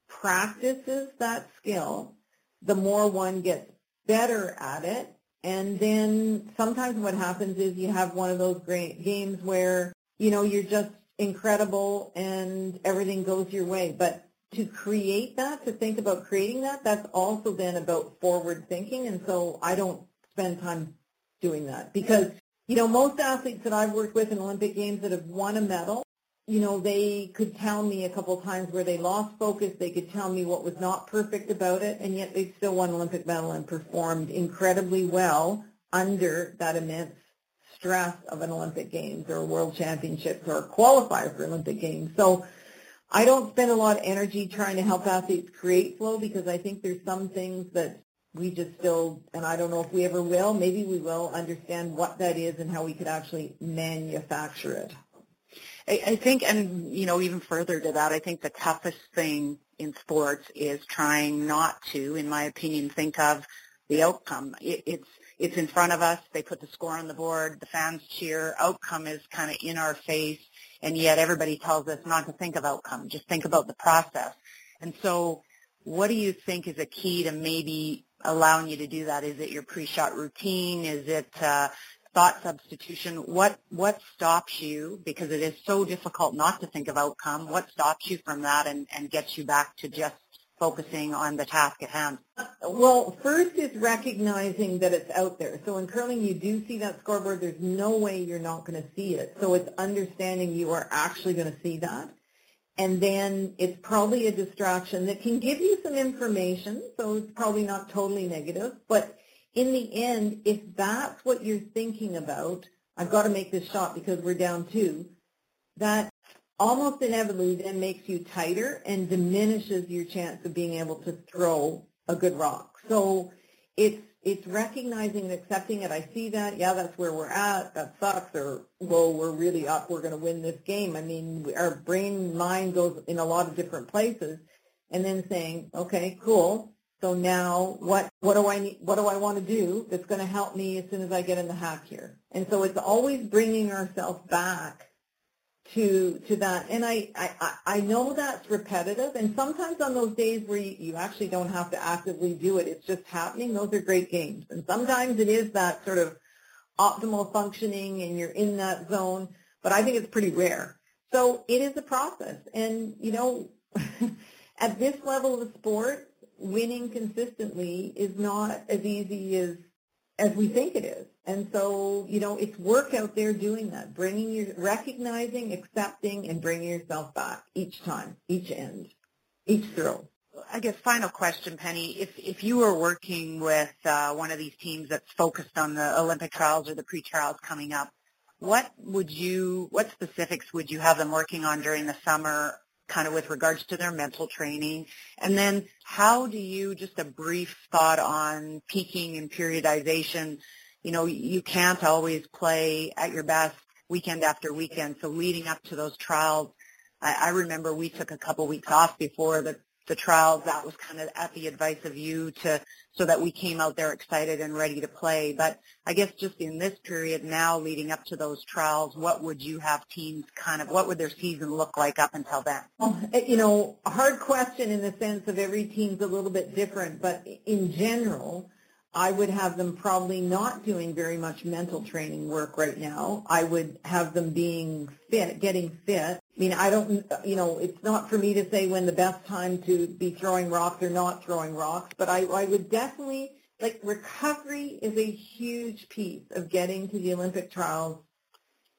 practices that skill, the more one gets better at it. And then sometimes what happens is you have one of those great games where, you know, you're just incredible and everything goes your way. But to create that, to think about creating that, that's also then about forward thinking. And so I don't spend time doing that because you know, most athletes that I've worked with in Olympic Games that have won a medal, you know, they could tell me a couple times where they lost focus. They could tell me what was not perfect about it, and yet they still won Olympic medal and performed incredibly well under that immense stress of an Olympic Games or World Championships or qualify for Olympic Games. So I don't spend a lot of energy trying to help athletes create flow because I think there's some things that we just still, and I don't know if we ever will, maybe we will understand what that is and how we could actually manufacture it. I, I think, and you know, even further to that, I think the toughest thing in sports is trying not to, in my opinion, think of the outcome. It, it's it's in front of us. They put the score on the board. The fans cheer. Outcome is kind of in our face. And yet everybody tells us not to think of outcome. Just think about the process. And so what do you think is a key to maybe allowing you to do that? Is it your pre-shot routine? Is it uh, thought substitution? What what stops you because it is so difficult not to think of outcome? What stops you from that and, and gets you back to just focusing on the task at hand? Well, first is recognizing that it's out there. So in curling, you do see that scoreboard. There's no way you're not going to see it. So it's understanding you are actually going to see that. And then it's probably a distraction that can give you some information. So it's probably not totally negative. But in the end, if that's what you're thinking about, I've got to make this shot because we're down two, that almost inevitably then makes you tighter and diminishes your chance of being able to throw a good rock. So it's it's recognizing and accepting it. I see that. Yeah, that's where we're at. That sucks. Or, whoa, we're really up. We're going to win this game. I mean, our brain mind goes in a lot of different places. And then saying, okay, cool. So now what, what do I need, what do I want to do that's going to help me as soon as I get in the hack here? And so it's always bringing ourselves back to to that. And I, I, I know that's repetitive, and sometimes on those days where you, you actually don't have to actively do it, it's just happening, those are great games. And sometimes it is that sort of optimal functioning and you're in that zone, but I think it's pretty rare. So it is a process. And, you know, at this level of sport, winning consistently is not as easy as as we think it is. And so, you know, it's work out there doing that, bringing your, recognizing, accepting, and bringing yourself back each time, each end, each throw. I guess final question, Penny. If if you were working with uh, one of these teams that's focused on the Olympic trials or the pre-trials coming up, what would you, what specifics would you have them working on during the summer kind of with regards to their mental training? And then how do you, just a brief thought on peaking and periodization, you know, you can't always play at your best weekend after weekend. So leading up to those trials, I, I remember we took a couple weeks off before the the trials, that was kind of at the advice of you to so that we came out there excited and ready to play. But I guess just in this period now leading up to those trials, what would you have teams kind of, what would their season look like up until then? Well, eh, you know, a hard question in the sense of every team's a little bit different, but in general, I would have them probably not doing very much mental training work right now. I would have them being fit, getting fit. I mean, I don't, you know, it's not for me to say when the best time to be throwing rocks or not throwing rocks, but I, I would definitely, like recovery is a huge piece of getting to the Olympic trials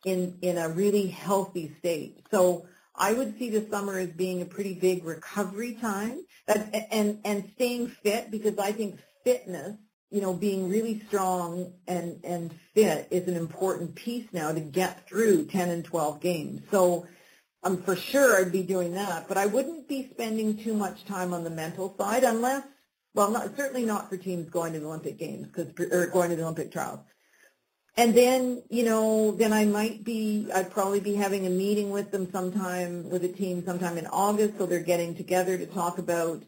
in, in a really healthy state. So I would see the summer as being a pretty big recovery time that, and, and staying fit because I think fitness you know, being really strong and, and fit is an important piece now to get through 10 and 12 games. So um, for sure I'd be doing that, but I wouldn't be spending too much time on the mental side unless, well, not, certainly not for teams going to the Olympic Games because, or going to the Olympic trials. And then, you know, then I might be, I'd probably be having a meeting with them sometime, with a team sometime in August, so they're getting together to talk about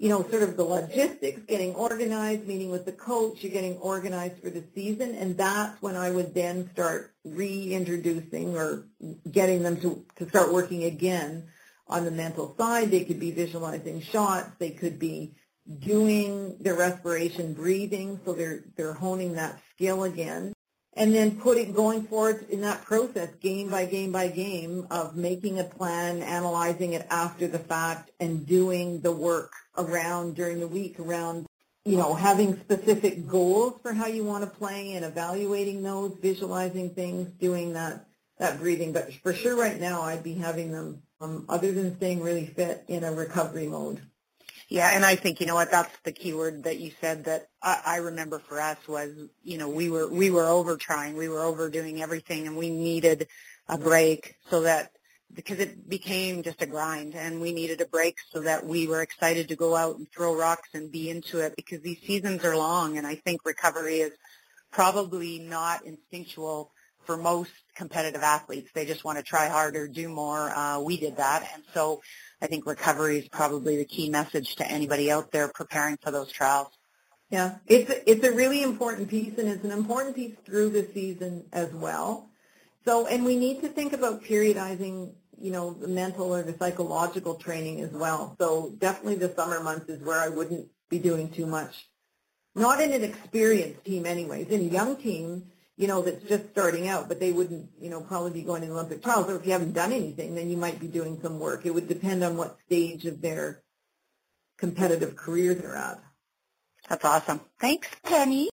you know, sort of the logistics, getting organized, meeting with the coach, you're getting organized for the season, and that's when I would then start reintroducing or getting them to, to start working again on the mental side. They could be visualizing shots. They could be doing their respiration breathing, so they're, they're honing that skill again and then putting going forward in that process game by game by game of making a plan analyzing it after the fact and doing the work around during the week around you know having specific goals for how you want to play and evaluating those visualizing things doing that that breathing. But for sure right now i'd be having them um, other than staying really fit in a recovery mode. Yeah, and I think you know what that's the key word that you said that I, I remember for us was you know we were we were over trying, we were overdoing everything, and we needed a break so that because it became just a grind, and we needed a break so that we were excited to go out and throw rocks and be into it because these seasons are long, and I think recovery is probably not instinctual for most competitive athletes. They just want to try harder, do more. Uh, we did that, and so I think recovery is probably the key message to anybody out there preparing for those trials. Yeah, it's a, it's a really important piece, and it's an important piece through the season as well. So, and we need to think about periodizing, you know, the mental or the psychological training as well. So, definitely the summer months is where I wouldn't be doing too much. Not in an experienced team, anyways. In a young team, you know, that's just starting out, but they wouldn't, you know, probably be going to Olympic trials. Or if you haven't done anything, then you might be doing some work. It would depend on what stage of their competitive career they're at. That's awesome. Thanks, Penny.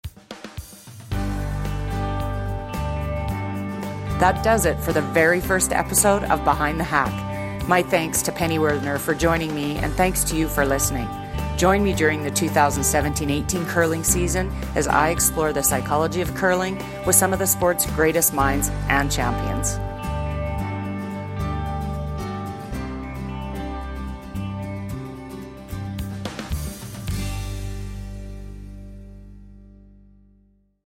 That does it for the very first episode of Behind the Hack. My thanks to Penny Werthner for joining me, and thanks to you for listening. Join me during the 2017 18 curling season as I explore the psychology of curling with some of the sport's greatest minds and champions.